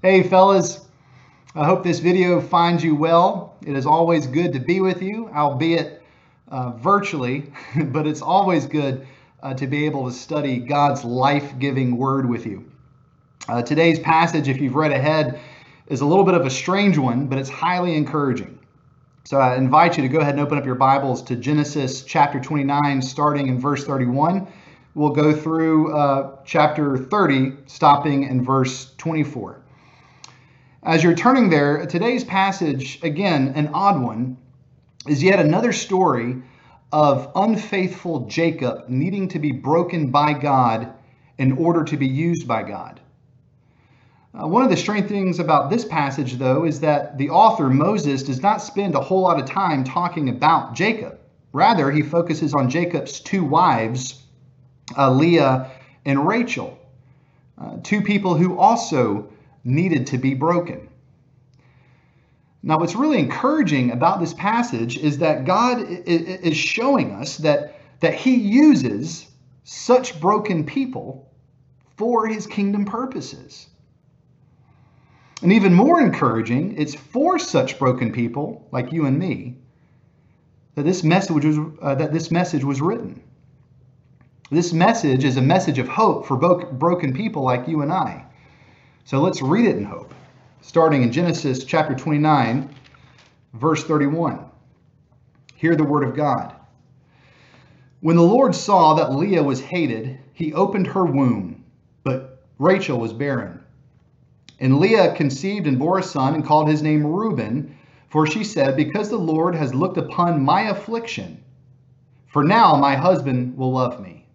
Hey, fellas. I hope this video finds you well. It is always good to be with you, albeit uh, virtually, but it's always good uh, to be able to study God's life giving word with you. Uh, today's passage, if you've read ahead, is a little bit of a strange one, but it's highly encouraging. So I invite you to go ahead and open up your Bibles to Genesis chapter 29, starting in verse 31. We'll go through uh, chapter 30, stopping in verse 24. As you're turning there, today's passage, again, an odd one, is yet another story of unfaithful Jacob needing to be broken by God in order to be used by God. Uh, one of the strange things about this passage, though, is that the author, Moses, does not spend a whole lot of time talking about Jacob. Rather, he focuses on Jacob's two wives, uh, Leah and Rachel, uh, two people who also needed to be broken. Now, what's really encouraging about this passage is that God is showing us that, that He uses such broken people for His kingdom purposes. And even more encouraging, it's for such broken people like you and me that this message was, uh, that this message was written. This message is a message of hope for broken people like you and I. So let's read it in hope, starting in Genesis chapter 29, verse 31. Hear the word of God. When the Lord saw that Leah was hated, he opened her womb, but Rachel was barren. And Leah conceived and bore a son and called his name Reuben, for she said, Because the Lord has looked upon my affliction, for now my husband will love me.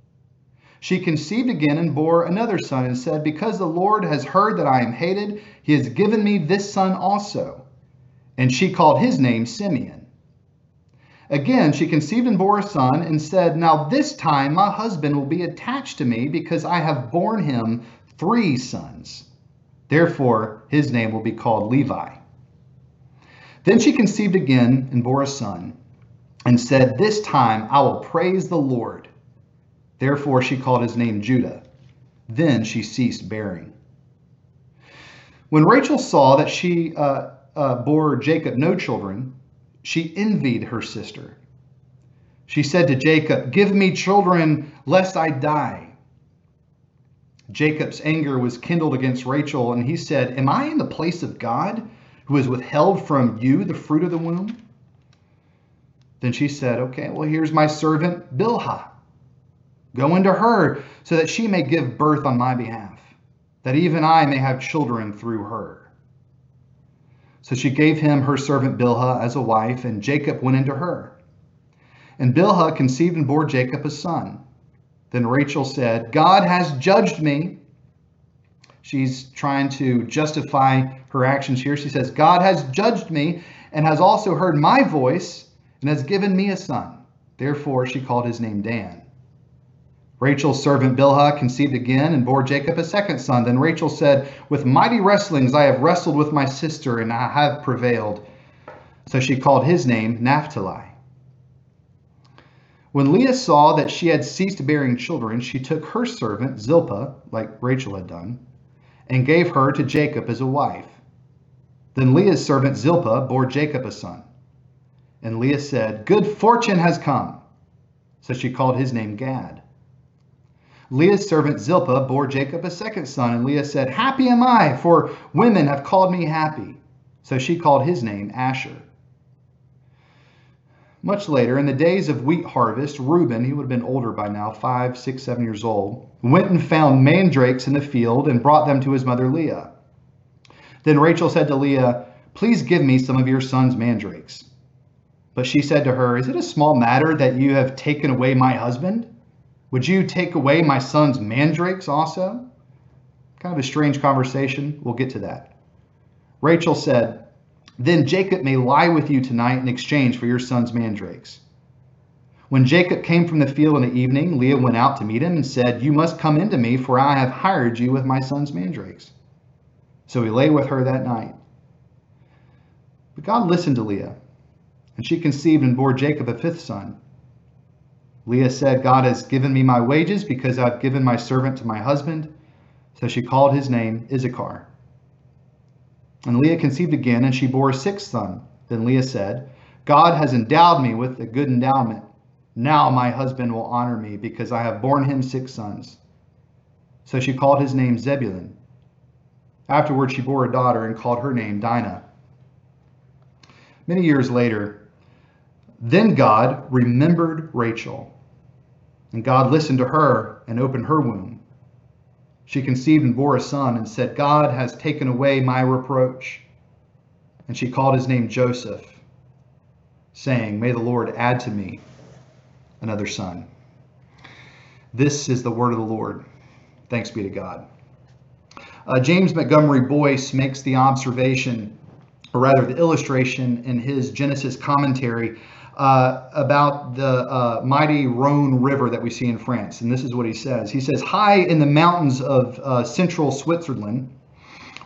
She conceived again and bore another son and said, Because the Lord has heard that I am hated, he has given me this son also. And she called his name Simeon. Again, she conceived and bore a son and said, Now this time my husband will be attached to me because I have borne him three sons. Therefore, his name will be called Levi. Then she conceived again and bore a son, and said, This time I will praise the Lord. Therefore, she called his name Judah. Then she ceased bearing. When Rachel saw that she uh, uh, bore Jacob no children, she envied her sister. She said to Jacob, Give me children, lest I die. Jacob's anger was kindled against Rachel, and he said, Am I in the place of God, who has withheld from you the fruit of the womb? Then she said, Okay, well, here's my servant Bilhah. Go into her, so that she may give birth on my behalf, that even I may have children through her. So she gave him her servant Bilhah as a wife, and Jacob went into her. And Bilhah conceived and bore Jacob a son. Then Rachel said, God has judged me. She's trying to justify her actions here. She says, God has judged me and has also heard my voice and has given me a son. Therefore, she called his name Dan. Rachel's servant Bilhah conceived again and bore Jacob a second son. Then Rachel said, With mighty wrestlings I have wrestled with my sister, and I have prevailed. So she called his name Naphtali. When Leah saw that she had ceased bearing children, she took her servant Zilpah, like Rachel had done, and gave her to Jacob as a wife. Then Leah's servant Zilpah bore Jacob a son. And Leah said, Good fortune has come. So she called his name Gad. Leah's servant Zilpah bore Jacob a second son, and Leah said, Happy am I, for women have called me happy. So she called his name Asher. Much later, in the days of wheat harvest, Reuben, he would have been older by now, five, six, seven years old, went and found mandrakes in the field and brought them to his mother Leah. Then Rachel said to Leah, Please give me some of your son's mandrakes. But she said to her, Is it a small matter that you have taken away my husband? Would you take away my son's mandrakes also? Kind of a strange conversation. We'll get to that. Rachel said, then Jacob may lie with you tonight in exchange for your son's mandrakes. When Jacob came from the field in the evening, Leah went out to meet him and said, You must come into me, for I have hired you with my son's mandrakes. So he lay with her that night. But God listened to Leah, and she conceived and bore Jacob a fifth son. Leah said, God has given me my wages because I've given my servant to my husband. So she called his name Issachar. And Leah conceived again, and she bore a sixth son. Then Leah said, God has endowed me with a good endowment. Now my husband will honor me because I have borne him six sons. So she called his name Zebulun. Afterward, she bore a daughter and called her name Dinah. Many years later, then God remembered Rachel, and God listened to her and opened her womb. She conceived and bore a son and said, God has taken away my reproach. And she called his name Joseph, saying, May the Lord add to me another son. This is the word of the Lord. Thanks be to God. Uh, James Montgomery Boice makes the observation, or rather the illustration in his Genesis commentary uh, about the uh, mighty Rhone River that we see in France. And this is what he says He says, High in the mountains of uh, central Switzerland,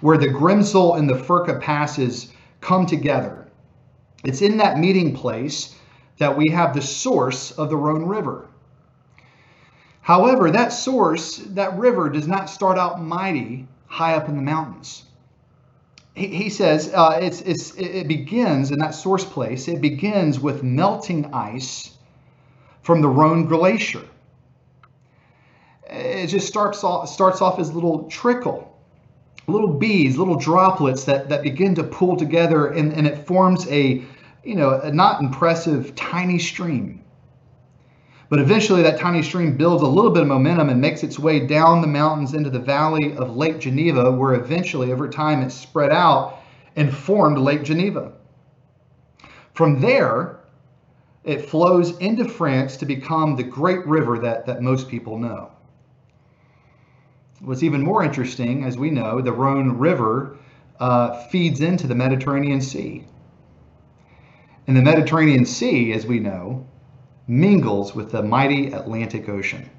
where the Grimsel and the Furka passes come together, it's in that meeting place that we have the source of the Rhone River. However, that source, that river, does not start out mighty high up in the mountains. He, he says uh, it's, it's, it begins in that source place, it begins with melting ice from the Rhone Glacier. It just starts off, starts off as little trickle, little beads, little droplets that, that begin to pull together, and, and it forms a, you know, a not impressive tiny stream. But eventually, that tiny stream builds a little bit of momentum and makes its way down the mountains into the valley of Lake Geneva, where eventually, over time, it spread out and formed Lake Geneva. From there, it flows into France to become the great river that, that most people know. What's even more interesting, as we know, the Rhone River uh, feeds into the Mediterranean Sea. And the Mediterranean Sea, as we know, mingles with the mighty Atlantic Ocean.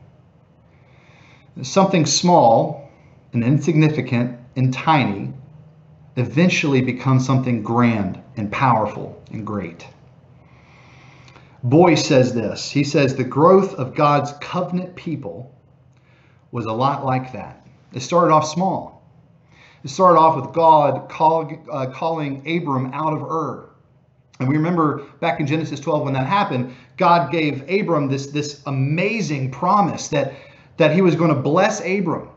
Something small and insignificant and tiny eventually becomes something grand and powerful and great. Boice says this. He says the growth of God's covenant people was a lot like that. It started off small. It started off with God call, uh, calling Abram out of Ur and we remember back in Genesis 12 when that happened, God gave Abram this, this amazing promise that, that he was going to bless Abram,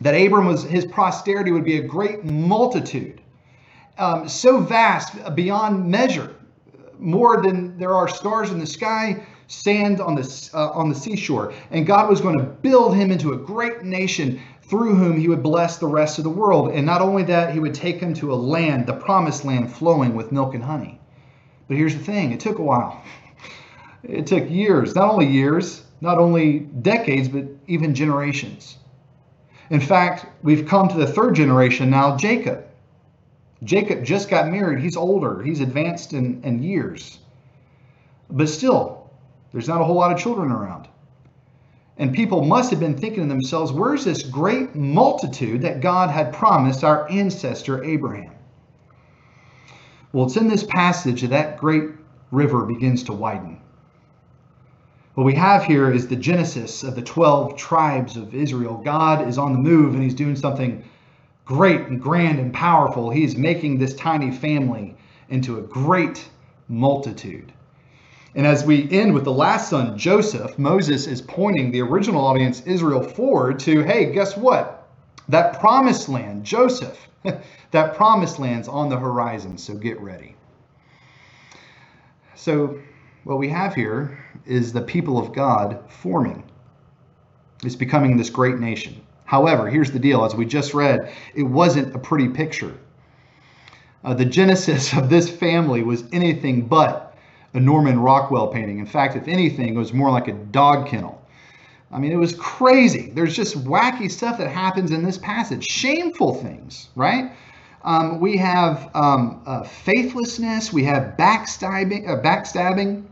that Abram was his posterity would be a great multitude, um, so vast beyond measure, more than there are stars in the sky, sand on the uh, on the seashore. And God was going to build him into a great nation through whom he would bless the rest of the world. And not only that, he would take him to a land, the promised land flowing with milk and honey. But here's the thing it took a while. It took years, not only years, not only decades, but even generations. In fact, we've come to the third generation now, Jacob. Jacob just got married. He's older, he's advanced in, in years. But still, there's not a whole lot of children around. And people must have been thinking to themselves, where's this great multitude that God had promised our ancestor Abraham? Well, it's in this passage that that great river begins to widen. What we have here is the genesis of the 12 tribes of Israel. God is on the move and he's doing something great and grand and powerful. He is making this tiny family into a great multitude. And as we end with the last son, Joseph, Moses is pointing the original audience, Israel, forward to hey, guess what? That promised land, Joseph, that promised land's on the horizon, so get ready. So, what we have here is the people of God forming. It's becoming this great nation. However, here's the deal as we just read, it wasn't a pretty picture. Uh, the genesis of this family was anything but a Norman Rockwell painting. In fact, if anything, it was more like a dog kennel. I mean, it was crazy. There's just wacky stuff that happens in this passage, shameful things, right? Um, we have um, uh, faithlessness, we have backstabbing, uh, backstabbing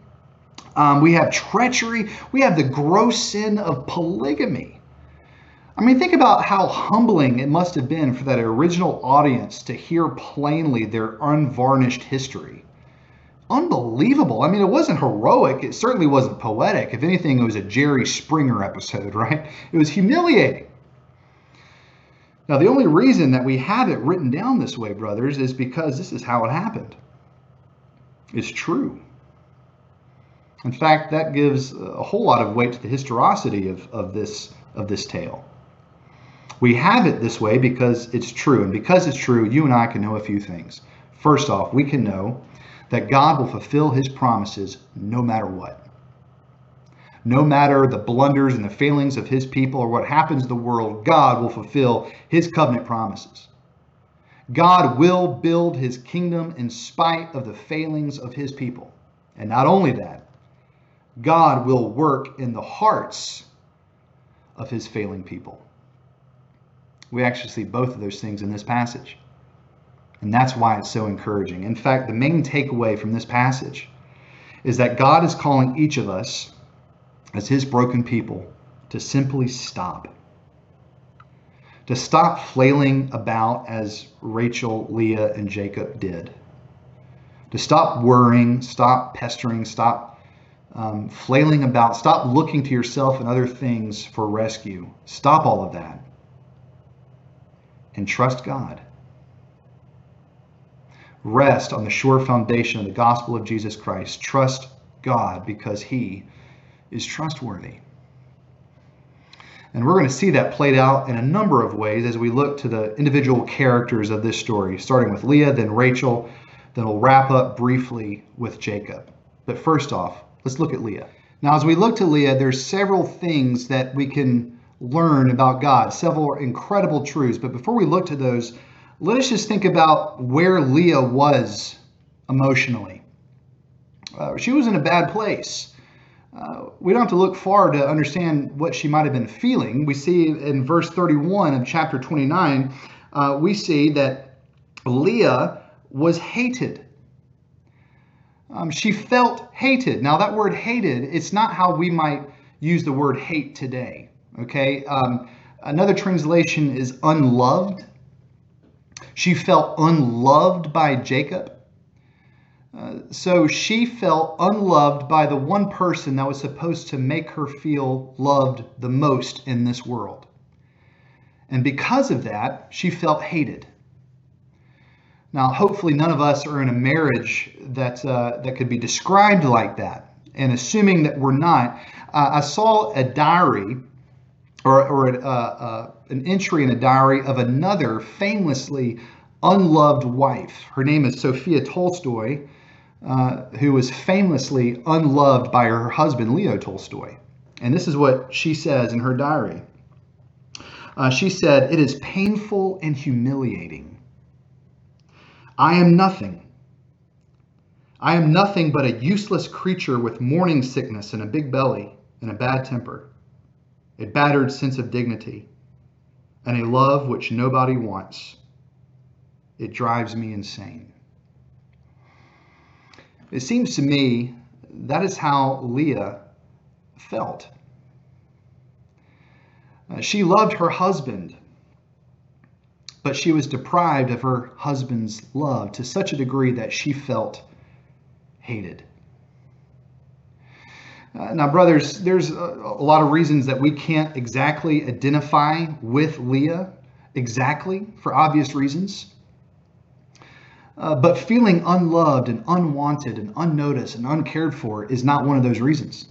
um, we have treachery, we have the gross sin of polygamy. I mean, think about how humbling it must have been for that original audience to hear plainly their unvarnished history. Unbelievable. I mean, it wasn't heroic. It certainly wasn't poetic. If anything, it was a Jerry Springer episode, right? It was humiliating. Now, the only reason that we have it written down this way, brothers, is because this is how it happened. It's true. In fact, that gives a whole lot of weight to the historicity of, of, this, of this tale. We have it this way because it's true. And because it's true, you and I can know a few things. First off, we can know that God will fulfill his promises no matter what no matter the blunders and the failings of his people or what happens in the world, God will fulfill his covenant promises. God will build his kingdom in spite of the failings of his people. And not only that, God will work in the hearts of his failing people. We actually see both of those things in this passage. And that's why it's so encouraging. In fact, the main takeaway from this passage is that God is calling each of us as his broken people to simply stop. To stop flailing about as Rachel, Leah, and Jacob did. To stop worrying, stop pestering, stop um, flailing about, stop looking to yourself and other things for rescue. Stop all of that and trust God. Rest on the sure foundation of the gospel of Jesus Christ. Trust God because He is trustworthy. And we're going to see that played out in a number of ways as we look to the individual characters of this story, starting with Leah, then Rachel, then we'll wrap up briefly with Jacob. But first off, let's look at Leah. Now, as we look to Leah, there's several things that we can learn about God, several incredible truths. But before we look to those, let us just think about where Leah was emotionally. Uh, she was in a bad place. Uh, we don't have to look far to understand what she might have been feeling. We see in verse 31 of chapter 29, uh, we see that Leah was hated. Um, she felt hated. Now, that word hated, it's not how we might use the word hate today. Okay? Um, another translation is unloved. She felt unloved by Jacob. Uh, so she felt unloved by the one person that was supposed to make her feel loved the most in this world. And because of that, she felt hated. Now, hopefully, none of us are in a marriage that, uh, that could be described like that. And assuming that we're not, uh, I saw a diary or, or uh, uh, an entry in a diary of another famously unloved wife. Her name is Sophia Tolstoy uh, who was famously unloved by her husband, Leo Tolstoy. And this is what she says in her diary. Uh, she said, It is painful and humiliating. I am nothing. I am nothing but a useless creature with morning sickness and a big belly and a bad temper, a battered sense of dignity, and a love which nobody wants. It drives me insane. It seems to me that is how Leah felt. Uh, she loved her husband, but she was deprived of her husband's love to such a degree that she felt hated. Uh, now, brothers, there's a, a lot of reasons that we can't exactly identify with Leah exactly for obvious reasons. Uh, but feeling unloved and unwanted and unnoticed and uncared for is not one of those reasons.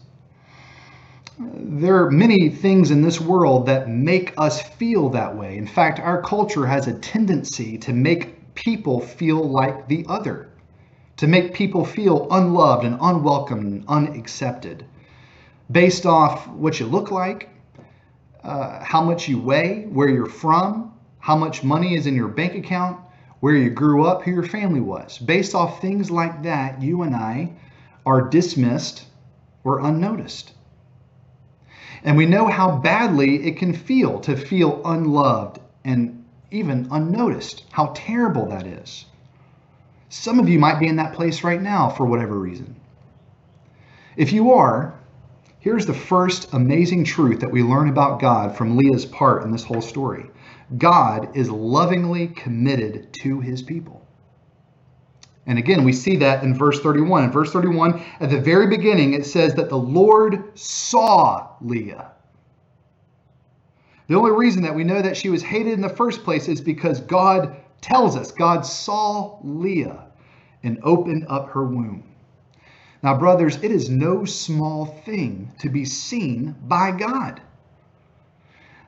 There are many things in this world that make us feel that way. In fact, our culture has a tendency to make people feel like the other, to make people feel unloved and unwelcome and unaccepted based off what you look like, uh, how much you weigh, where you're from, how much money is in your bank account, where you grew up, who your family was. Based off things like that, you and I are dismissed or unnoticed. And we know how badly it can feel to feel unloved and even unnoticed, how terrible that is. Some of you might be in that place right now for whatever reason. If you are, here's the first amazing truth that we learn about God from Leah's part in this whole story. God is lovingly committed to his people. And again, we see that in verse 31. In verse 31, at the very beginning, it says that the Lord saw Leah. The only reason that we know that she was hated in the first place is because God tells us God saw Leah and opened up her womb. Now, brothers, it is no small thing to be seen by God.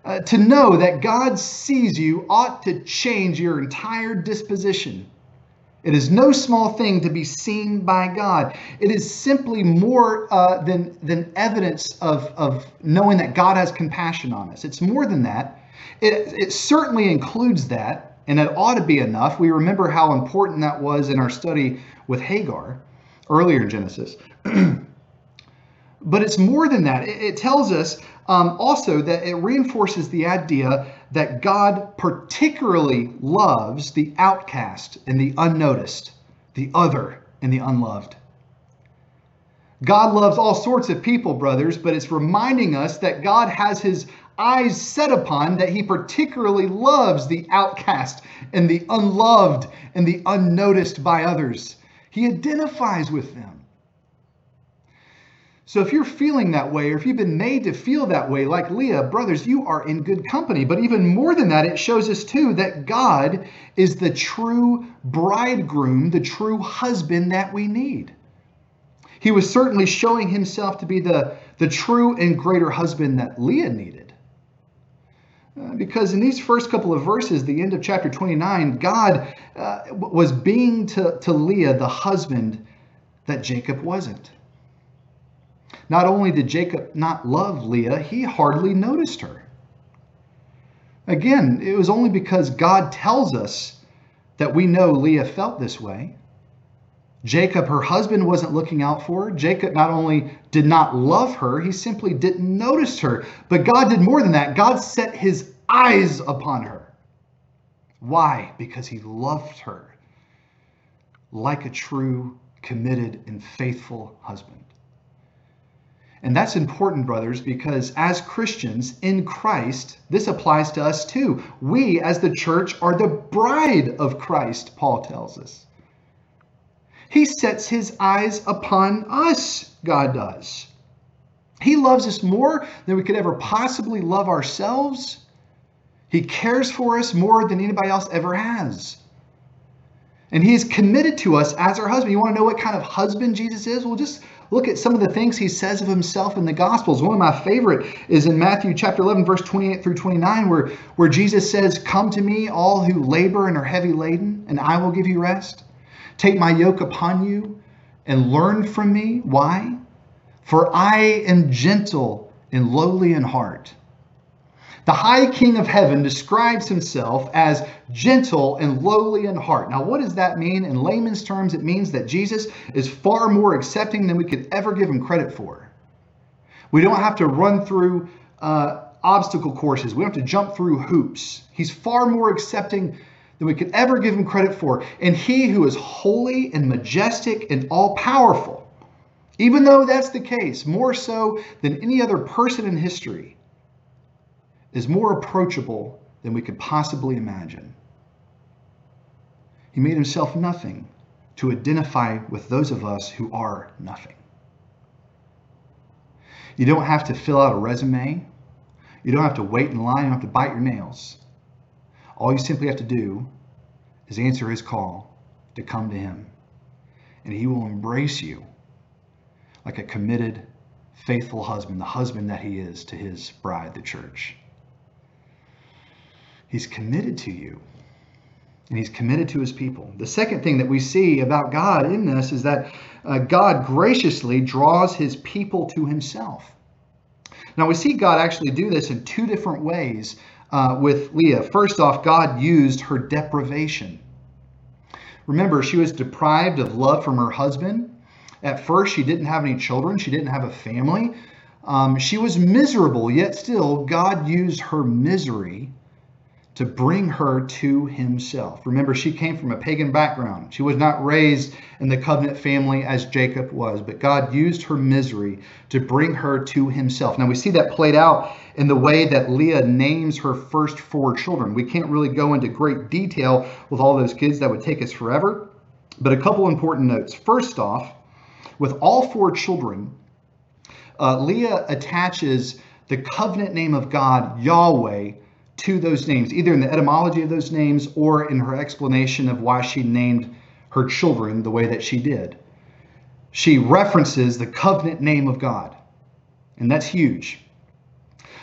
Uh, to know that God sees you ought to change your entire disposition. It is no small thing to be seen by God. It is simply more uh, than, than evidence of, of knowing that God has compassion on us. It's more than that. It, it certainly includes that, and it ought to be enough. We remember how important that was in our study with Hagar earlier in Genesis. but it's more than that. It, it tells us um, also that it reinforces the idea that God particularly loves the outcast and the unnoticed, the other and the unloved. God loves all sorts of people, brothers, but it's reminding us that God has his eyes set upon, that he particularly loves the outcast and the unloved and the unnoticed by others. He identifies with them. So if you're feeling that way, or if you've been made to feel that way, like Leah, brothers, you are in good company. But even more than that, it shows us too that God is the true bridegroom, the true husband that we need. He was certainly showing himself to be the, the true and greater husband that Leah needed. Because in these first couple of verses, the end of chapter 29, God uh, was being to, to Leah the husband that Jacob wasn't. Not only did Jacob not love Leah, he hardly noticed her. Again, it was only because God tells us that we know Leah felt this way. Jacob, her husband, wasn't looking out for her. Jacob not only did not love her, he simply didn't notice her. But God did more than that. God set his eyes upon her. Why? Because he loved her like a true, committed, and faithful husband. And that's important, brothers, because as Christians in Christ, this applies to us too. We, as the church, are the bride of Christ, Paul tells us. He sets his eyes upon us, God does. He loves us more than we could ever possibly love ourselves. He cares for us more than anybody else ever has. And he's committed to us as our husband. You want to know what kind of husband Jesus is? Well, just Look at some of the things he says of himself in the Gospels. One of my favorite is in Matthew chapter 11, verse 28 through 29, where, where Jesus says, Come to me, all who labor and are heavy laden, and I will give you rest. Take my yoke upon you and learn from me. Why? For I am gentle and lowly in heart the high king of heaven describes himself as gentle and lowly in heart. Now, what does that mean? In layman's terms, it means that Jesus is far more accepting than we could ever give him credit for. We don't have to run through uh, obstacle courses, we don't have to jump through hoops. He's far more accepting than we could ever give him credit for. And he who is holy and majestic and all powerful, even though that's the case, more so than any other person in history, is more approachable than we could possibly imagine. He made himself nothing to identify with those of us who are nothing. You don't have to fill out a resume. You don't have to wait in line. You don't have to bite your nails. All you simply have to do is answer his call to come to him. And he will embrace you like a committed, faithful husband, the husband that he is to his bride, the church. He's committed to you and he's committed to his people. The second thing that we see about God in this is that uh, God graciously draws his people to himself. Now, we see God actually do this in two different ways uh, with Leah. First off, God used her deprivation. Remember, she was deprived of love from her husband. At first, she didn't have any children, she didn't have a family. Um, she was miserable, yet still, God used her misery to bring her to himself. Remember, she came from a pagan background. She was not raised in the covenant family as Jacob was, but God used her misery to bring her to himself. Now, we see that played out in the way that Leah names her first four children. We can't really go into great detail with all those kids, that would take us forever. But a couple important notes. First off, with all four children, uh, Leah attaches the covenant name of God, Yahweh, to those names, either in the etymology of those names or in her explanation of why she named her children the way that she did. She references the covenant name of God, and that's huge.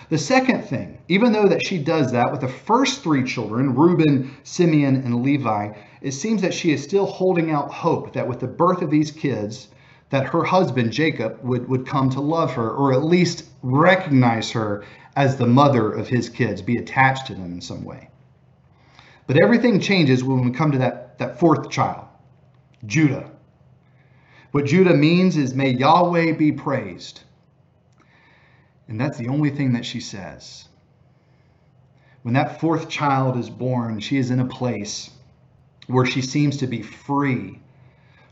The second thing, even though that she does that with the first three children, Reuben, Simeon, and Levi, it seems that she is still holding out hope that with the birth of these kids, that her husband Jacob would, would come to love her or at least recognize her as the mother of his kids, be attached to them in some way. But everything changes when we come to that, that fourth child, Judah. What Judah means is, may Yahweh be praised. And that's the only thing that she says. When that fourth child is born, she is in a place where she seems to be free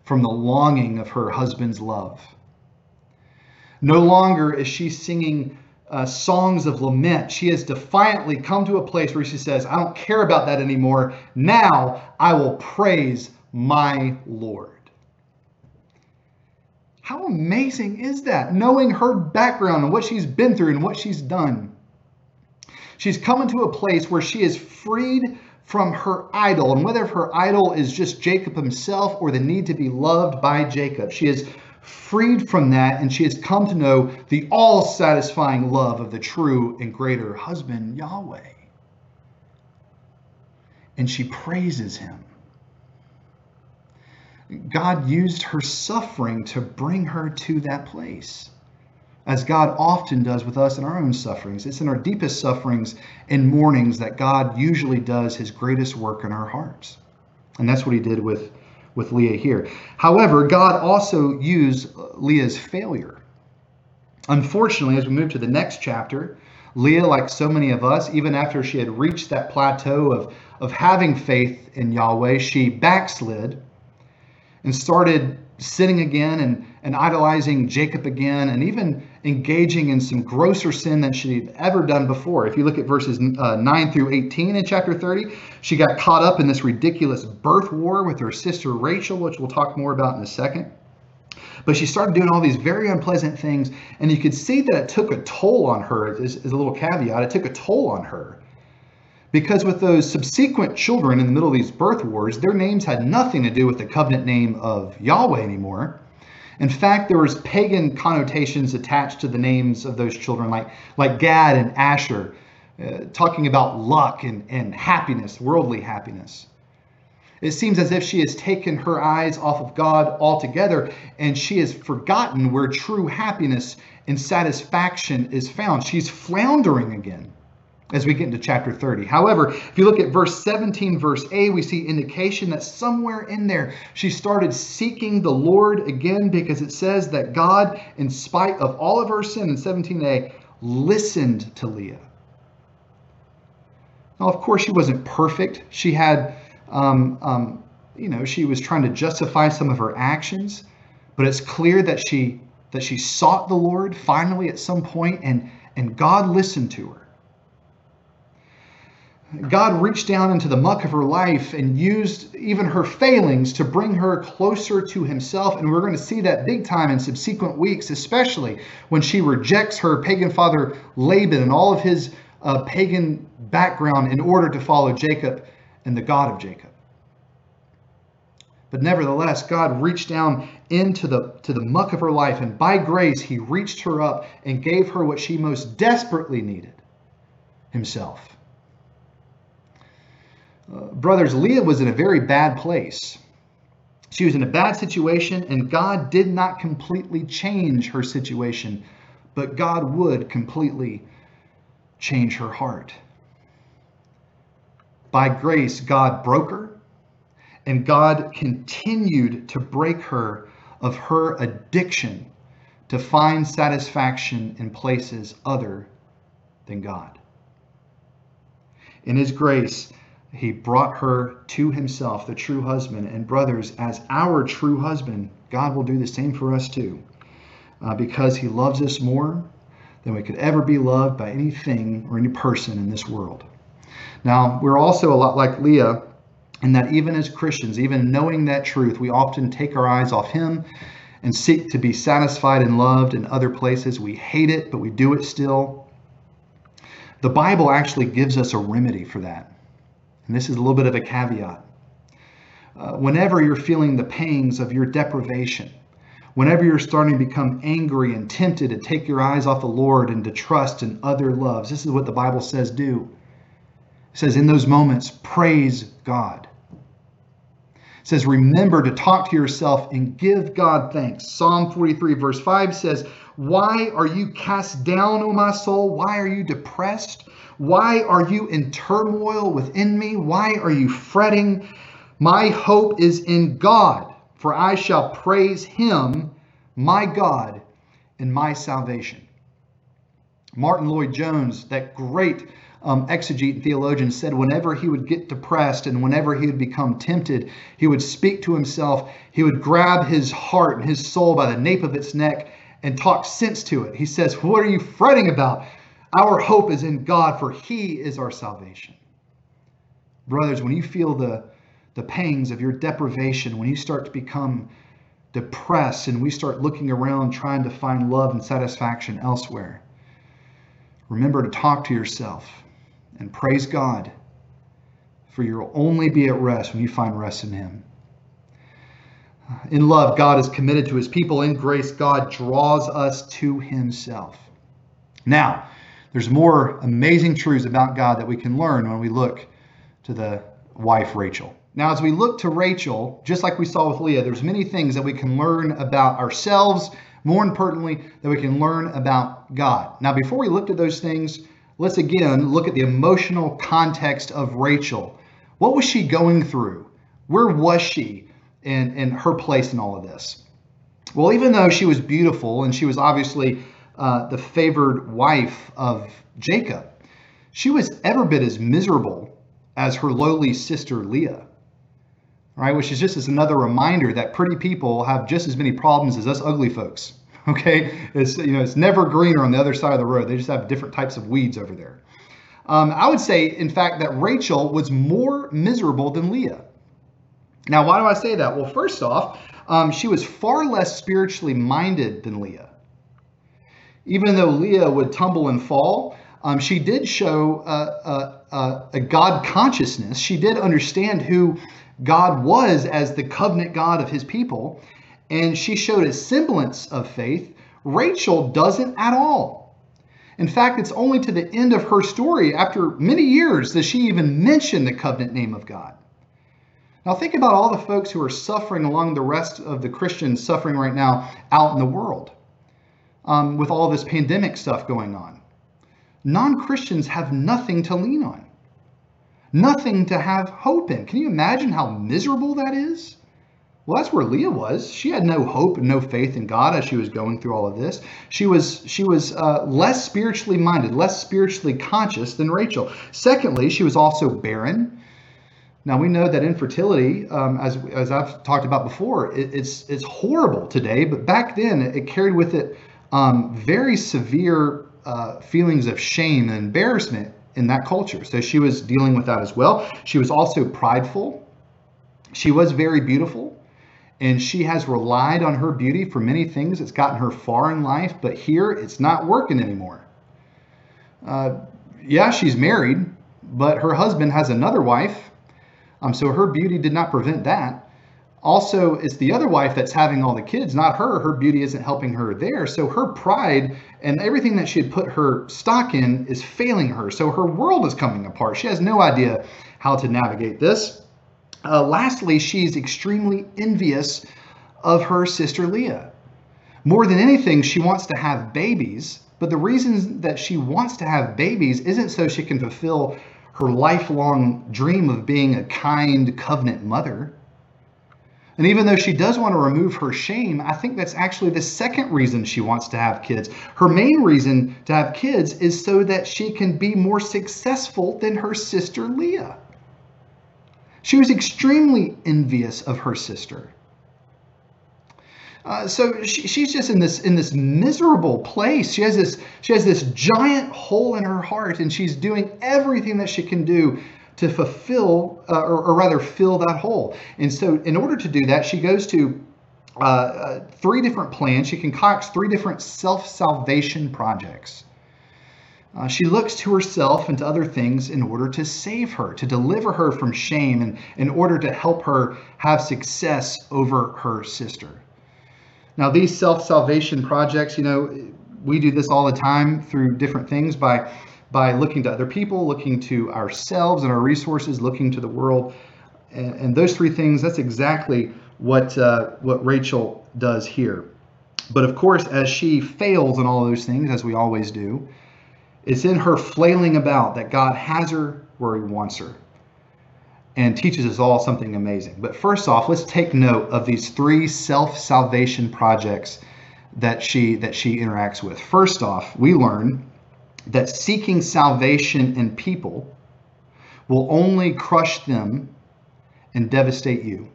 from the longing of her husband's love. No longer is she singing uh, songs of lament. She has defiantly come to a place where she says, I don't care about that anymore. Now I will praise my Lord. How amazing is that? Knowing her background and what she's been through and what she's done. She's come into a place where she is freed from her idol, and whether her idol is just Jacob himself or the need to be loved by Jacob. She is freed from that, and she has come to know the all satisfying love of the true and greater husband, Yahweh. And she praises him. God used her suffering to bring her to that place as God often does with us in our own sufferings. It's in our deepest sufferings and mournings that God usually does his greatest work in our hearts. And that's what he did with, with Leah here. However, God also used Leah's failure. Unfortunately, as we move to the next chapter, Leah, like so many of us, even after she had reached that plateau of, of having faith in Yahweh, she backslid and started sinning again and, and idolizing Jacob again, and even engaging in some grosser sin than she'd ever done before. If you look at verses uh, 9 through 18 in chapter 30, she got caught up in this ridiculous birth war with her sister Rachel, which we'll talk more about in a second. But she started doing all these very unpleasant things, and you could see that it took a toll on her, as, as a little caveat, it took a toll on her. Because with those subsequent children in the middle of these birth wars, their names had nothing to do with the covenant name of Yahweh anymore. In fact, there was pagan connotations attached to the names of those children, like, like Gad and Asher, uh, talking about luck and, and happiness, worldly happiness. It seems as if she has taken her eyes off of God altogether and she has forgotten where true happiness and satisfaction is found. She's floundering again as we get into chapter 30. However, if you look at verse 17, verse A, we see indication that somewhere in there she started seeking the Lord again because it says that God, in spite of all of her sin in 17a, listened to Leah. Now, of course, she wasn't perfect. She had, um, um, you know, she was trying to justify some of her actions, but it's clear that she that she sought the Lord finally at some point, and and God listened to her. God reached down into the muck of her life and used even her failings to bring her closer to himself. And we're going to see that big time in subsequent weeks, especially when she rejects her pagan father Laban and all of his uh, pagan background in order to follow Jacob and the God of Jacob. But nevertheless, God reached down into the, to the muck of her life, and by grace, He reached her up and gave her what she most desperately needed Himself. Brothers, Leah was in a very bad place. She was in a bad situation, and God did not completely change her situation, but God would completely change her heart. By grace, God broke her, and God continued to break her of her addiction to find satisfaction in places other than God. In His grace, he brought her to himself, the true husband. And brothers, as our true husband, God will do the same for us too. Uh, because he loves us more than we could ever be loved by anything or any person in this world. Now, we're also a lot like Leah in that even as Christians, even knowing that truth, we often take our eyes off him and seek to be satisfied and loved in other places. We hate it, but we do it still. The Bible actually gives us a remedy for that. And this is a little bit of a caveat. Uh, whenever you're feeling the pangs of your deprivation, whenever you're starting to become angry and tempted to take your eyes off the Lord and to trust in other loves, this is what the Bible says do. It says, in those moments, praise God. It says, remember to talk to yourself and give God thanks. Psalm 43, verse 5 says, Why are you cast down, O my soul? Why are you depressed? Why are you in turmoil within me? Why are you fretting? My hope is in God, for I shall praise him, my God, and my salvation. Martyn Lloyd-Jones, that great um, exegete and theologian, said whenever he would get depressed and whenever he would become tempted, he would speak to himself. He would grab his heart and his soul by the nape of its neck and talk sense to it. He says, What are you fretting about? Our hope is in God, for He is our salvation. Brothers, when you feel the, the pangs of your deprivation, when you start to become depressed and we start looking around trying to find love and satisfaction elsewhere, remember to talk to yourself and praise God, for you'll only be at rest when you find rest in Him. In love, God is committed to His people. In grace, God draws us to Himself. Now, there's more amazing truths about God that we can learn when we look to the wife Rachel. Now, as we look to Rachel, just like we saw with Leah, there's many things that we can learn about ourselves, more importantly, that we can learn about God. Now, before we look at those things, let's again look at the emotional context of Rachel. What was she going through? Where was she in, in her place in all of this? Well, even though she was beautiful and she was obviously uh, the favored wife of Jacob, she was ever bit as miserable as her lowly sister Leah. Right, which is just as another reminder that pretty people have just as many problems as us ugly folks. Okay, it's you know it's never greener on the other side of the road. They just have different types of weeds over there. Um, I would say, in fact, that Rachel was more miserable than Leah. Now, why do I say that? Well, first off, um, she was far less spiritually minded than Leah. Even though Leah would tumble and fall, um, she did show a, a, a, God consciousness. She did understand who God was as the covenant God of his people, and she showed a semblance of faith. Rachel doesn't at all. In fact, it's only to the end of her story, after many years, that she even mentioned the covenant name of God. Now, think about all the folks who are suffering along the rest of the Christians suffering right now out in the world um, with all this pandemic stuff going on. Non Christians have nothing to lean on, nothing to have hope in. Can you imagine how miserable that is? Well, that's where Leah was. She had no hope and no faith in God as she was going through all of this. She was she was uh, less spiritually minded, less spiritually conscious than Rachel. Secondly, she was also barren. Now we know that infertility, um, as as I've talked about before, it, it's it's horrible today. But back then, it, it carried with it um, very severe uh, feelings of shame and embarrassment in that culture. So she was dealing with that as well. She was also prideful. She was very beautiful, and she has relied on her beauty for many things. It's gotten her far in life, but here it's not working anymore. Uh, yeah, she's married, but her husband has another wife, um, so her beauty did not prevent that also it's the other wife that's having all the kids not her. Her beauty isn't helping her there. So her pride and everything that she had put her stock in is failing her. So her world is coming apart. She has no idea how to navigate this. Uh, lastly she's extremely envious of her sister leah. More than anything she wants to have babies but the reason that she wants to have babies isn't so she can fulfill her lifelong dream of being a kind covenant mother and even though she does want to remove her shame, I think that's actually the second reason she wants to have kids. Her main reason to have kids is so that she can be more successful than her sister Leah. She was extremely envious of her sister. Uh, so she, she's just in this in this miserable place. She has this she has this giant hole in her heart, and she's doing everything that she can do to fulfill, uh, or, or, rather, fill that hole. And so, in order to do that, she goes to uh, uh, three different plans. She concocts three different self salvation projects. Uh, she looks to herself and to other things in order to save her, to deliver her from shame, and in order to help her have success over her sister. Now, these self salvation projects, you know, we do this all the time through different things by by looking to other people, looking to ourselves and our resources, looking to the world, and, and those three things. That's exactly what uh, what Rachel does here. But of course, as she fails in all those things, as we always do, it's in her flailing about that God has her where He wants her and teaches us all something amazing. But first off, let's take note of these three self-salvation projects that she that she interacts with. First off, we learn that seeking salvation in people will only crush them and devastate you.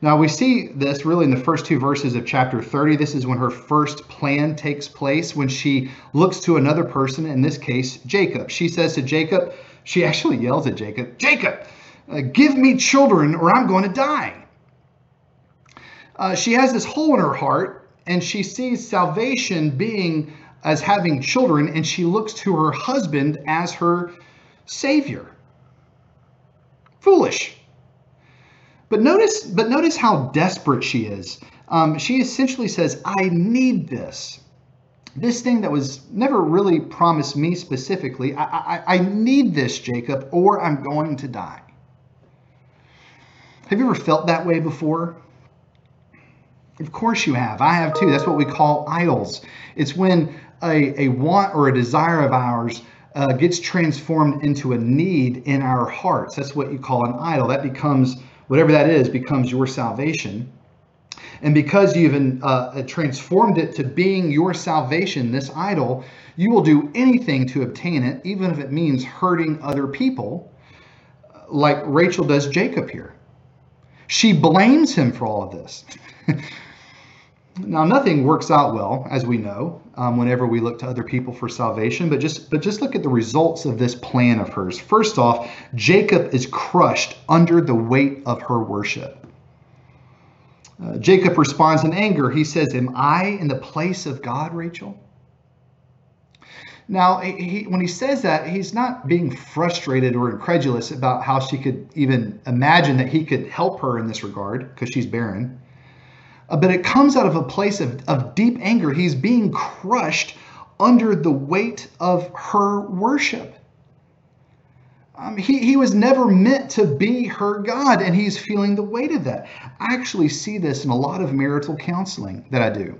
Now we see this really in the first two verses of chapter 30. This is when her first plan takes place, when she looks to another person, in this case, Jacob. She says to Jacob, she actually yells at Jacob, Jacob, uh, give me children or I'm going to die. Uh, she has this hole in her heart and she sees salvation being as having children and she looks to her husband as her savior. Foolish. But notice, but notice how desperate she is. Um, she essentially says, "I need this. This thing that was never really promised me specifically. I, I, I need this, Jacob, or I'm going to die." Have you ever felt that way before? Of course you have. I have too. That's what we call idols. It's when a, a want or a desire of ours uh, gets transformed into a need in our hearts. That's what you call an idol. That becomes whatever that is, becomes your salvation. And because you've uh, transformed it to being your salvation, this idol, you will do anything to obtain it, even if it means hurting other people, like Rachel does Jacob here. She blames him for all of this. now, nothing works out well, as we know, um, whenever we look to other people for salvation. But just but just look at the results of this plan of hers. First off, Jacob is crushed under the weight of her worship. Uh, Jacob responds in anger. He says, "Am I in the place of God, Rachel?" Now, he, when he says that, he's not being frustrated or incredulous about how she could even imagine that he could help her in this regard because she's barren. Uh, but it comes out of a place of, of deep anger. He's being crushed under the weight of her worship. Um, he, he was never meant to be her God, and he's feeling the weight of that. I actually see this in a lot of marital counseling that I do.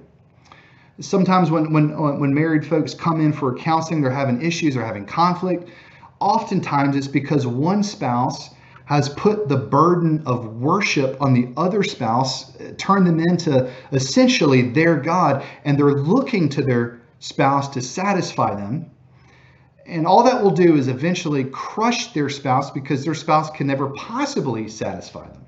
Sometimes when, when, when married folks come in for counseling, they're having issues, they're having conflict. Oftentimes it's because one spouse has put the burden of worship on the other spouse, turned them into essentially their God, and they're looking to their spouse to satisfy them. And all that will do is eventually crush their spouse because their spouse can never possibly satisfy them.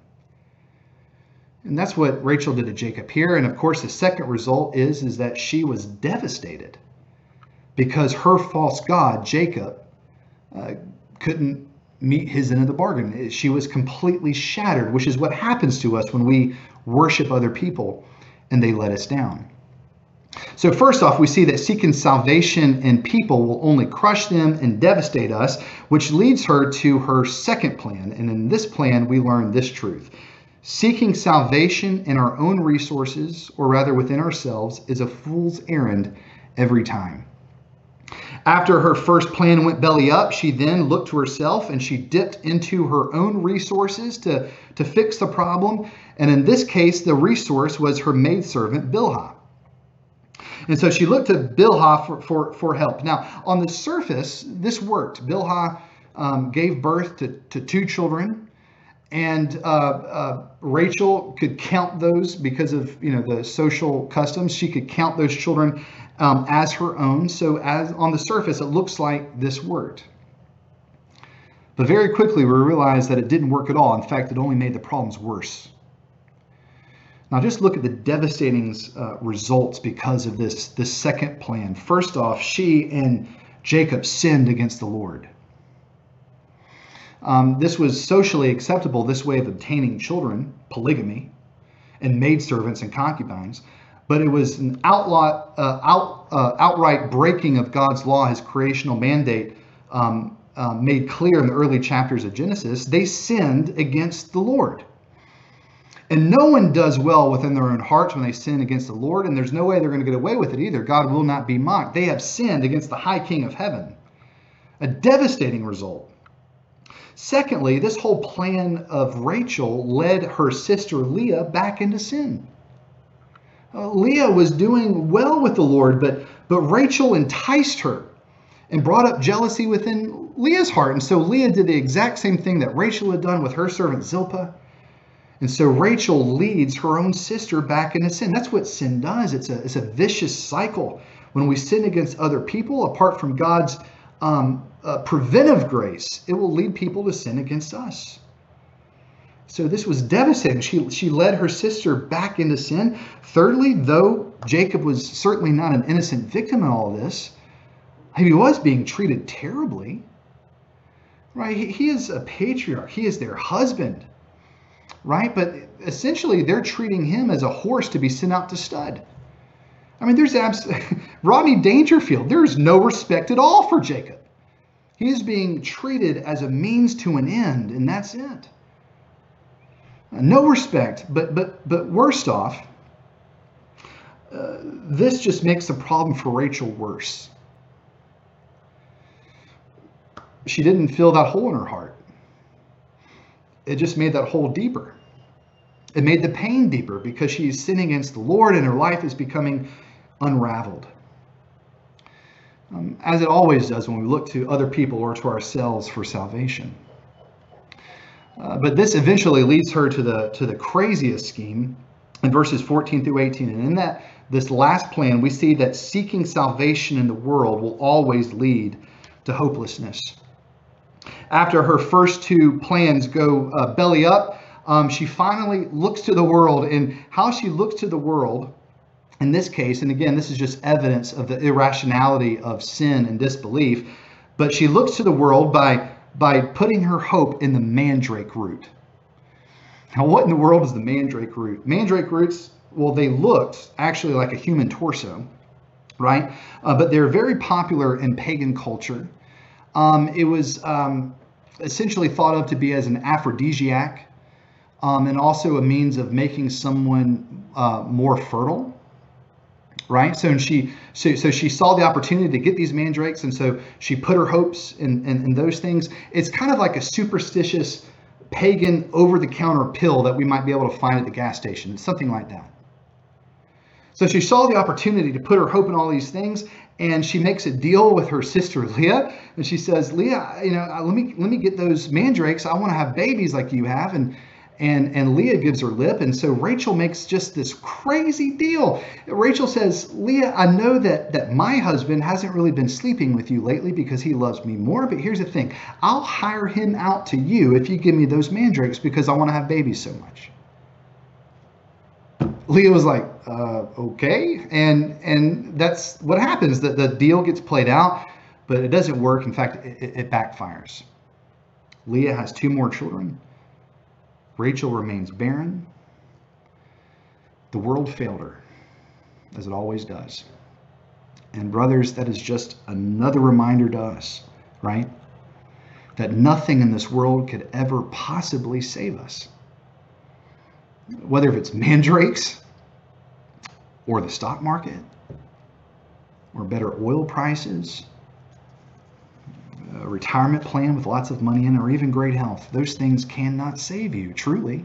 And that's what Rachel did to Jacob here. And of course, the second result is, is that she was devastated because her false God, Jacob, uh, couldn't meet his end of the bargain. She was completely shattered, which is what happens to us when we worship other people and they let us down. So, first off, we see that seeking salvation in people will only crush them and devastate us, which leads her to her second plan. And in this plan, we learn this truth seeking salvation in our own resources, or rather within ourselves, is a fool's errand every time. After her first plan went belly up, she then looked to herself and she dipped into her own resources to, to fix the problem. And in this case, the resource was her maidservant, Bilhah. And so she looked to Bilhah for, for, for help. Now, on the surface, this worked. Bilhah um, gave birth to, to two children and uh, uh, Rachel could count those because of you know the social customs. She could count those children um, as her own. So as on the surface, it looks like this worked. But very quickly, we realized that it didn't work at all. In fact, it only made the problems worse. Now, just look at the devastating uh, results because of this, this second plan. First off, she and Jacob sinned against the Lord. Um, this was socially acceptable, this way of obtaining children, polygamy, and maidservants and concubines, but it was an outlaw, uh, out, uh, outright breaking of God's law, his creational mandate, um, uh, made clear in the early chapters of Genesis, they sinned against the Lord. And no one does well within their own hearts when they sin against the Lord, and there's no way they're going to get away with it either. God will not be mocked. They have sinned against the high king of heaven. A devastating result. Secondly, this whole plan of Rachel led her sister Leah back into sin. Uh, Leah was doing well with the Lord, but, but Rachel enticed her and brought up jealousy within Leah's heart. And so Leah did the exact same thing that Rachel had done with her servant Zilpah. And so Rachel leads her own sister back into sin. That's what sin does. It's a, it's a vicious cycle. When we sin against other people, apart from God's um, uh, preventive grace, it will lead people to sin against us. So this was devastating. She, she led her sister back into sin. Thirdly, though Jacob was certainly not an innocent victim in all this, he was being treated terribly. Right? He, he is a patriarch. He is their husband. Right? But essentially, they're treating him as a horse to be sent out to stud. I mean, there's abs- Rodney Dangerfield. There's no respect at all for Jacob. He's being treated as a means to an end, and that's it. No respect, but but but worst off, uh, this just makes the problem for Rachel worse. She didn't fill that hole in her heart. It just made that hole deeper. It made the pain deeper because she's sinning against the Lord and her life is becoming unraveled um, as it always does when we look to other people or to ourselves for salvation. Uh, but this eventually leads her to the to the craziest scheme in verses 14 through 18. And in that this last plan, we see that seeking salvation in the world will always lead to hopelessness. After her first two plans go uh, belly up, um, she finally looks to the world, and how she looks to the world in this case, and again, this is just evidence of the irrationality of sin and disbelief, but she looks to the world by, by putting her hope in the mandrake root. Now, what in the world is the mandrake root? Mandrake roots, well, they looked actually like a human torso, right? Uh, but they're very popular in pagan culture. Um, it was um, essentially thought of to be as an aphrodisiac um, and also a means of making someone uh, more fertile right? So and she so, so she saw the opportunity to get these mandrakes, and so she put her hopes in, in, in those things. It's kind of like a superstitious pagan over-the-counter pill that we might be able to find at the gas station, something like that. So she saw the opportunity to put her hope in all these things, and she makes a deal with her sister Leah, and she says, "Leah, you know, uh, let me let me get those mandrakes. I want to have babies like you have." And and and Leah gives her lip and so Rachel makes just this crazy deal. Rachel says, "Leah, I know that that my husband hasn't really been sleeping with you lately because he loves me more, but here's the thing. I'll hire him out to you if you give me those mandrakes because I want to have babies so much." Leah was like, uh, "Okay," and and that's what happens. That the deal gets played out, but it doesn't work. In fact, it, it backfires. Leah has two more children Rachel remains barren. The world failed her, as it always does. And, brothers, that is just another reminder to us, right? That nothing in this world could ever possibly save us. Whether if it's mandrakes, or the stock market, or better oil prices, a retirement plan with lots of money in, or even great health. Those things cannot save you, truly.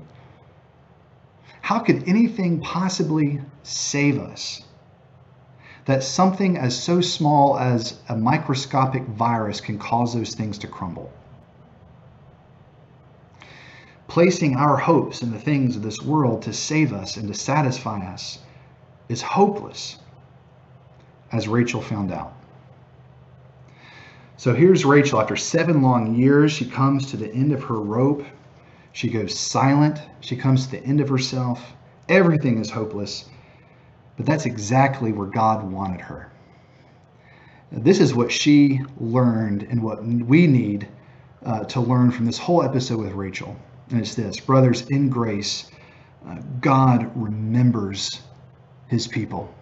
How could anything possibly save us? That something as so small as a microscopic virus can cause those things to crumble. Placing our hopes in the things of this world to save us and to satisfy us is hopeless, as Rachel found out. So here's Rachel. After seven long years, she comes to the end of her rope. She goes silent. She comes to the end of herself. Everything is hopeless. But that's exactly where God wanted her. This is what she learned and what we need uh, to learn from this whole episode with Rachel. And it's this Brothers, in grace, uh, God remembers his people.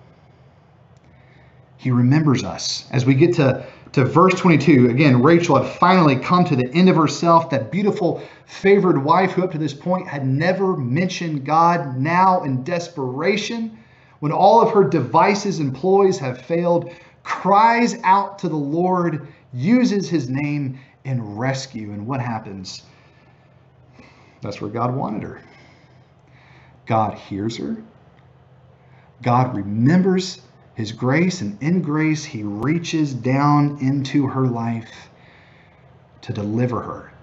he remembers us. As we get to, to verse 22, again, Rachel had finally come to the end of herself. That beautiful, favored wife who up to this point had never mentioned God, now in desperation, when all of her devices and ploys have failed, cries out to the Lord, uses his name in rescue. And what happens? That's where God wanted her. God hears her. God remembers his grace, and in grace, he reaches down into her life to deliver her.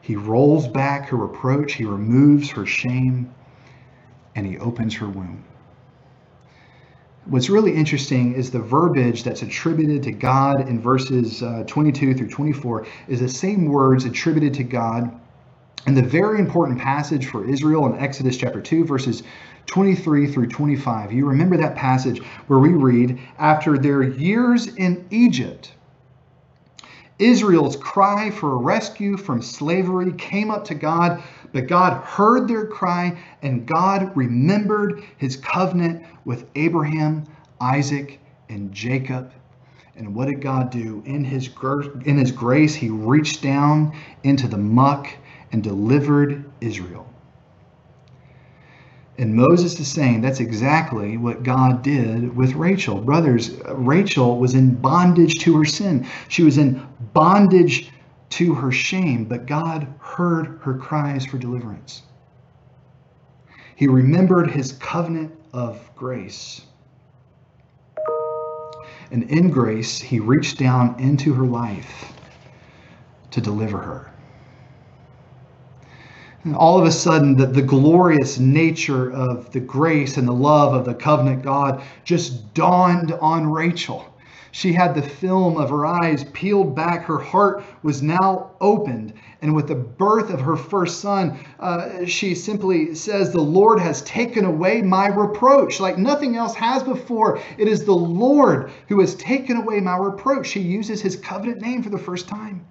He rolls back her reproach, he removes her shame, and he opens her womb. What's really interesting is the verbiage that's attributed to God in verses uh, 22 through 24 is the same words attributed to God in the very important passage for Israel in Exodus chapter 2, verses 23 through 25. You remember that passage where we read, After their years in Egypt, Israel's cry for rescue from slavery came up to God, but God heard their cry and God remembered his covenant with Abraham, Isaac, and Jacob. And what did God do? In his, in his grace, he reached down into the muck and delivered Israel. And Moses is saying that's exactly what God did with Rachel. Brothers, Rachel was in bondage to her sin. She was in bondage to her shame, but God heard her cries for deliverance. He remembered his covenant of grace. And in grace, he reached down into her life to deliver her. All of a sudden, the, the glorious nature of the grace and the love of the covenant God just dawned on Rachel. She had the film of her eyes peeled back. Her heart was now opened. And with the birth of her first son, uh, she simply says, The Lord has taken away my reproach, like nothing else has before. It is the Lord who has taken away my reproach. She uses his covenant name for the first time.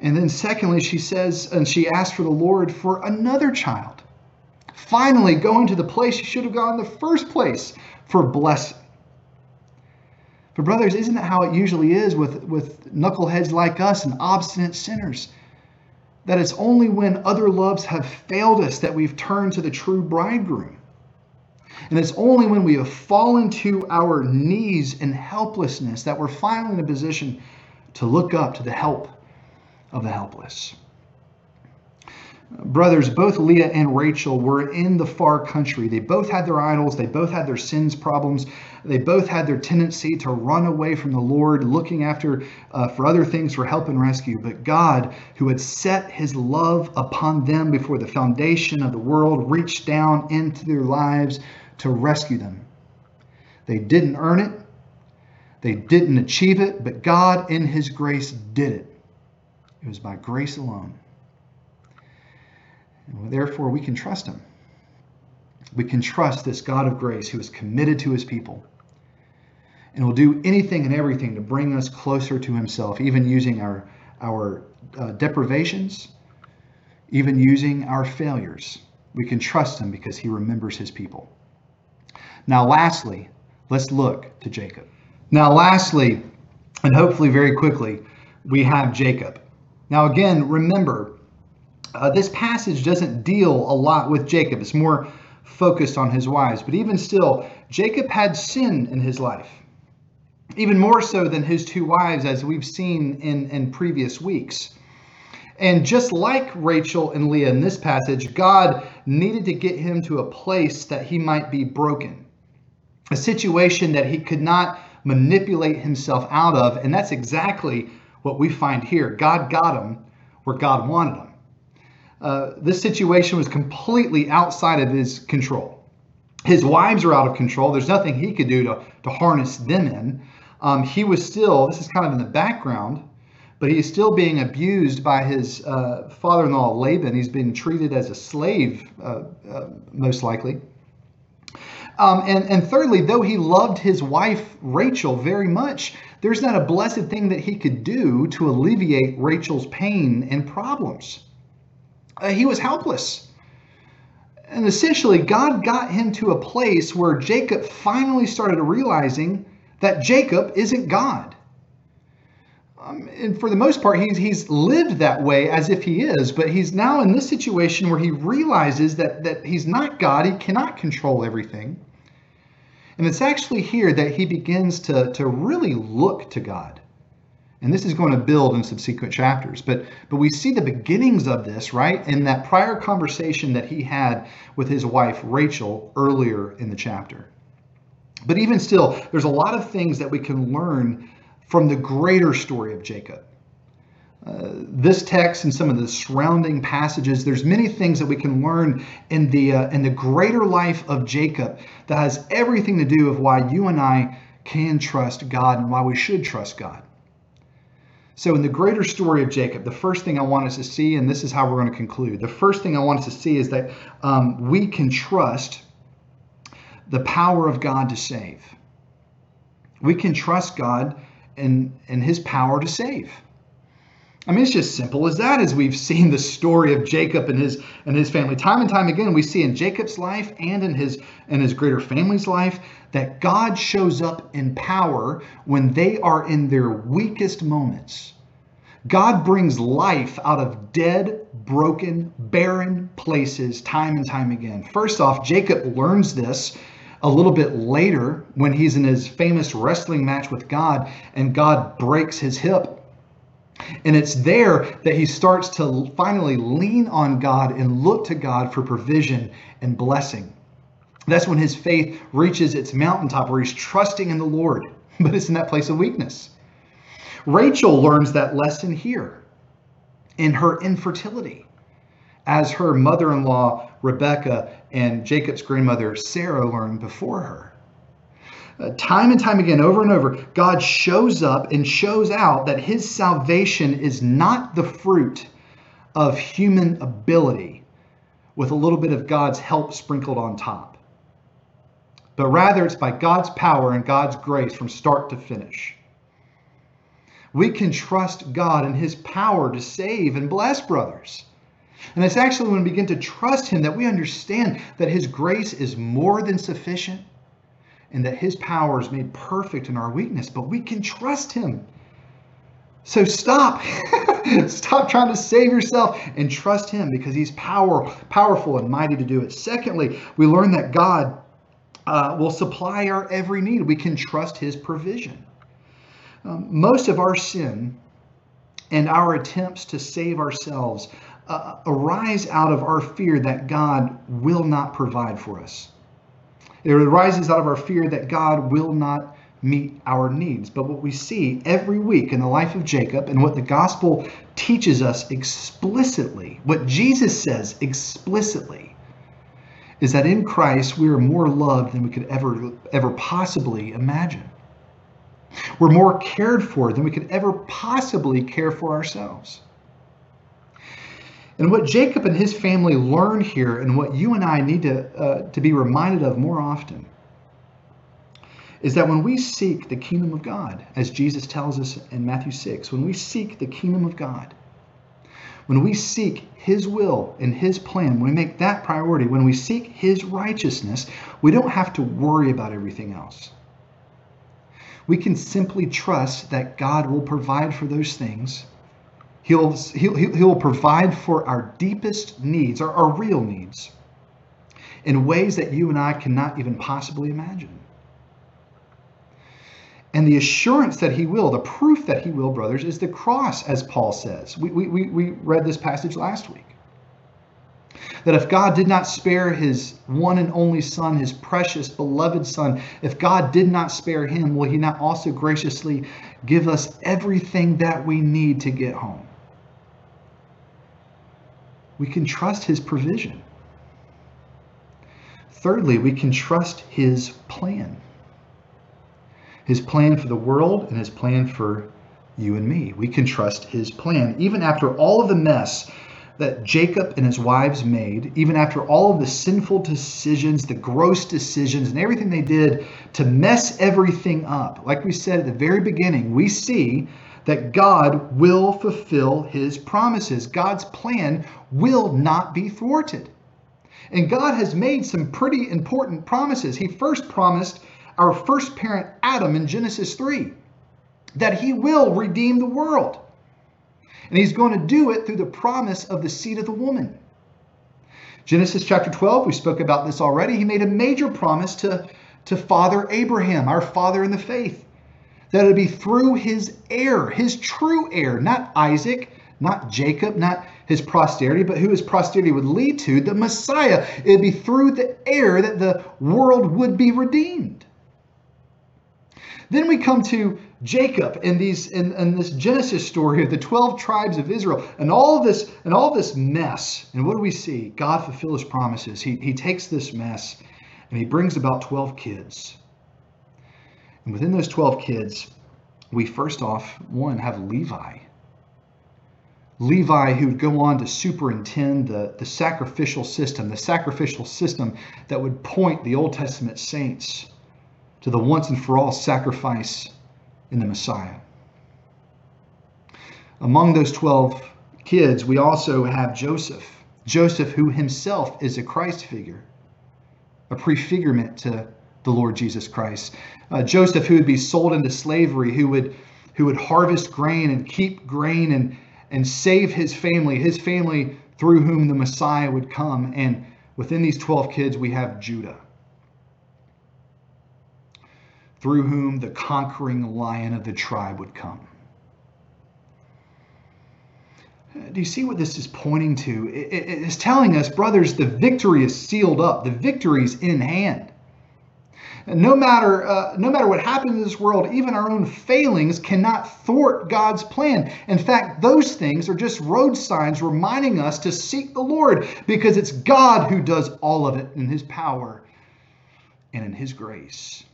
And then, secondly, she says, and she asked for the Lord for another child. Finally, going to the place she should have gone in the first place for blessing. But, brothers, isn't that how it usually is with, with knuckleheads like us and obstinate sinners? That it's only when other loves have failed us that we've turned to the true bridegroom. And it's only when we have fallen to our knees in helplessness that we're finally in a position to look up to the help of the helpless. Brothers, both Leah and Rachel were in the far country. They both had their idols, they both had their sins problems, they both had their tendency to run away from the Lord, looking after uh, for other things for help and rescue. But God, who had set his love upon them before the foundation of the world, reached down into their lives to rescue them. They didn't earn it, they didn't achieve it, but God, in his grace, did it. It was by grace alone. And therefore, we can trust him. We can trust this God of grace who is committed to his people and will do anything and everything to bring us closer to himself, even using our, our uh, deprivations, even using our failures. We can trust him because he remembers his people. Now, lastly, let's look to Jacob. Now, lastly, and hopefully very quickly, we have Jacob. Now, again, remember, uh, this passage doesn't deal a lot with Jacob. It's more focused on his wives. But even still, Jacob had sin in his life, even more so than his two wives, as we've seen in, in previous weeks. And just like Rachel and Leah in this passage, God needed to get him to a place that he might be broken, a situation that he could not manipulate himself out of. And that's exactly what we find here. God got him where God wanted him. Uh, this situation was completely outside of his control. His wives are out of control. There's nothing he could do to, to harness them in. Um, he was still, this is kind of in the background, but he's still being abused by his uh, father in law, Laban. He's being treated as a slave, uh, uh, most likely. Um, and, and thirdly, though he loved his wife, Rachel, very much, there's not a blessed thing that he could do to alleviate Rachel's pain and problems. Uh, he was helpless. And essentially, God got him to a place where Jacob finally started realizing that Jacob isn't God. Um, and for the most part, he's, he's lived that way as if he is, but he's now in this situation where he realizes that, that he's not God, he cannot control everything. And it's actually here that he begins to, to really look to God. And this is going to build in subsequent chapters. But, but we see the beginnings of this, right, in that prior conversation that he had with his wife, Rachel, earlier in the chapter. But even still, there's a lot of things that we can learn from the greater story of Jacob. Uh, this text and some of the surrounding passages, there's many things that we can learn in the uh, in the greater life of Jacob that has everything to do with why you and I can trust God and why we should trust God. So, in the greater story of Jacob, the first thing I want us to see, and this is how we're going to conclude, the first thing I want us to see is that um, we can trust the power of God to save. We can trust God and, and his power to save. I mean, it's just simple as that. As we've seen the story of Jacob and his and his family, time and time again, we see in Jacob's life and in his and his greater family's life that God shows up in power when they are in their weakest moments. God brings life out of dead, broken, barren places time and time again. First off, Jacob learns this a little bit later when he's in his famous wrestling match with God and God breaks his hip. And it's there that he starts to finally lean on God and look to God for provision and blessing. That's when his faith reaches its mountaintop where he's trusting in the Lord, but it's in that place of weakness. Rachel learns that lesson here in her infertility as her mother in law, Rebecca, and Jacob's grandmother, Sarah, learned before her. Uh, time and time again, over and over, God shows up and shows out that his salvation is not the fruit of human ability with a little bit of God's help sprinkled on top, but rather it's by God's power and God's grace from start to finish. We can trust God and his power to save and bless brothers. And it's actually when we begin to trust Him that we understand that His grace is more than sufficient and that His power is made perfect in our weakness, but we can trust Him. So stop. stop trying to save yourself and trust Him because He's power, powerful and mighty to do it. Secondly, we learn that God uh, will supply our every need. We can trust His provision. Um, most of our sin and our attempts to save ourselves uh, arise out of our fear that God will not provide for us. It arises out of our fear that God will not meet our needs. But what we see every week in the life of Jacob and what the gospel teaches us explicitly, what Jesus says explicitly, is that in Christ we are more loved than we could ever ever possibly imagine. We're more cared for than we could ever possibly care for ourselves. And what Jacob and his family learn here, and what you and I need to, uh, to be reminded of more often, is that when we seek the kingdom of God, as Jesus tells us in Matthew 6, when we seek the kingdom of God, when we seek His will and His plan, when we make that priority, when we seek His righteousness, we don't have to worry about everything else. We can simply trust that God will provide for those things He'll, he'll, he'll provide for our deepest needs, our, our real needs, in ways that you and I cannot even possibly imagine. And the assurance that he will, the proof that he will, brothers, is the cross, as Paul says. We, we, we read this passage last week. That if God did not spare his one and only Son, his precious, beloved Son, if God did not spare him, will he not also graciously give us everything that we need to get home? We can trust his provision. Thirdly, we can trust his plan. His plan for the world and his plan for you and me. We can trust his plan. Even after all of the mess that Jacob and his wives made, even after all of the sinful decisions, the gross decisions, and everything they did to mess everything up, like we said at the very beginning, we see that God will fulfill his promises. God's plan will not be thwarted. And God has made some pretty important promises. He first promised our first parent Adam in Genesis 3, that he will redeem the world. And he's going to do it through the promise of the seed of the woman. Genesis chapter 12, we spoke about this already. He made a major promise to, to Father Abraham, our father in the faith, that it would be through his heir, his true heir, not Isaac, not Jacob, not his posterity, but who his posterity would lead to, the Messiah. It would be through the heir that the world would be redeemed. Then we come to Jacob and these in, in, this Genesis story of the 12 tribes of Israel and all this and all this mess. And what do we see? God fulfills his promises. He, he takes this mess and he brings about 12 kids. And within those 12 kids, we first off, one, have Levi. Levi, who would go on to superintend the, the sacrificial system, the sacrificial system that would point the Old Testament saints to the once and for all sacrifice in the Messiah. Among those 12 kids, we also have Joseph. Joseph, who himself is a Christ figure, a prefigurement to the Lord Jesus Christ. Uh, Joseph, who would be sold into slavery, who would who would harvest grain and keep grain and and save his family, his family through whom the Messiah would come. And within these 12 kids, we have Judah, through whom the conquering lion of the tribe would come. Do you see what this is pointing to? It's telling us, brothers, the victory is sealed up, the victory is in hand no matter uh, no matter what happens in this world, even our own failings cannot thwart God's plan. In fact, those things are just road signs reminding us to seek the Lord because it's God who does all of it in His power and in His grace.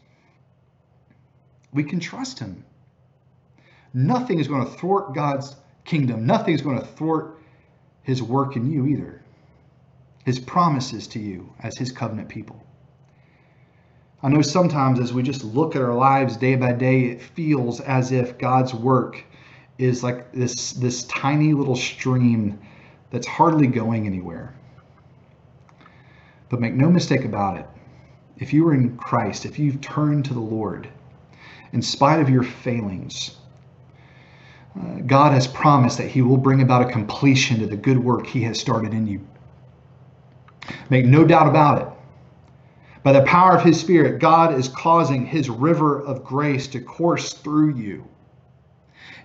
We can trust Him. Nothing is going to thwart God's kingdom. Nothing is going to thwart His work in you either. His promises to you as His covenant people. I know sometimes as we just look at our lives day by day, it feels as if God's work is like this, this tiny little stream that's hardly going anywhere. But make no mistake about it. If you are in Christ, if you've turned to the Lord, in spite of your failings, uh, God has promised that He will bring about a completion to the good work He has started in you. Make no doubt about it. By the power of His Spirit, God is causing His river of grace to course through you.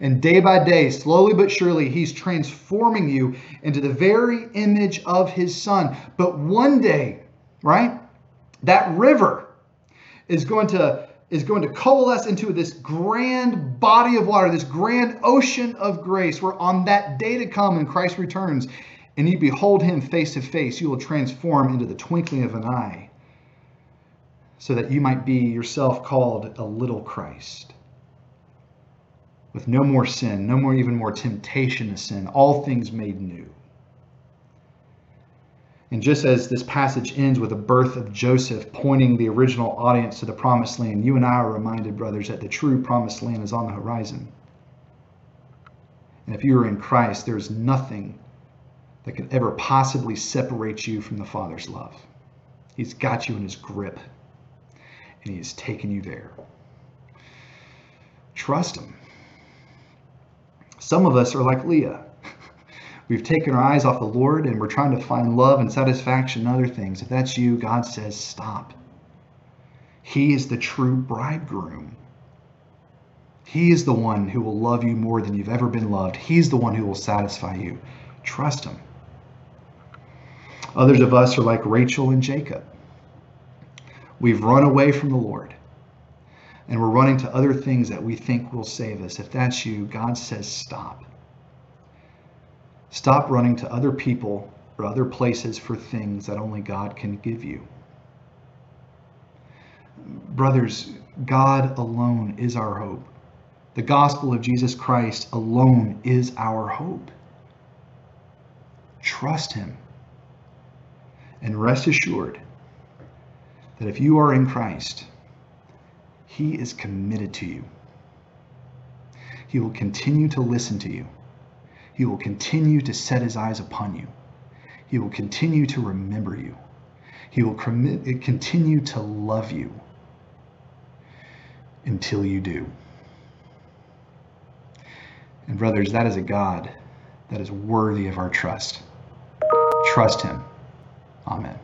And day by day, slowly but surely, He's transforming you into the very image of His Son. But one day, right, that river is going to is going to coalesce into this grand body of water, this grand ocean of grace, where on that day to come when Christ returns and you behold him face to face, you will transform into the twinkling of an eye so that you might be yourself called a little Christ. With no more sin, no more even more temptation to sin, all things made new. And just as this passage ends with the birth of Joseph pointing the original audience to the promised land, you and I are reminded, brothers, that the true promised land is on the horizon. And if you are in Christ, there is nothing that could ever possibly separate you from the Father's love. He's got you in his grip and He has taken you there. Trust Him. Some of us are like Leah. We've taken our eyes off the Lord and we're trying to find love and satisfaction in other things. If that's you, God says, stop. He is the true bridegroom. He is the one who will love you more than you've ever been loved. He's the one who will satisfy you. Trust Him. Others of us are like Rachel and Jacob. We've run away from the Lord and we're running to other things that we think will save us. If that's you, God says stop. Stop running to other people or other places for things that only God can give you. Brothers, God alone is our hope. The gospel of Jesus Christ alone is our hope. Trust Him and rest assured that if you are in Christ, He is committed to you. He will continue to listen to you. He will continue to set his eyes upon you. He will continue to remember you. He will continue to love you. until you do. And, brothers, that is a God that is worthy of our trust. Trust Him. Amen.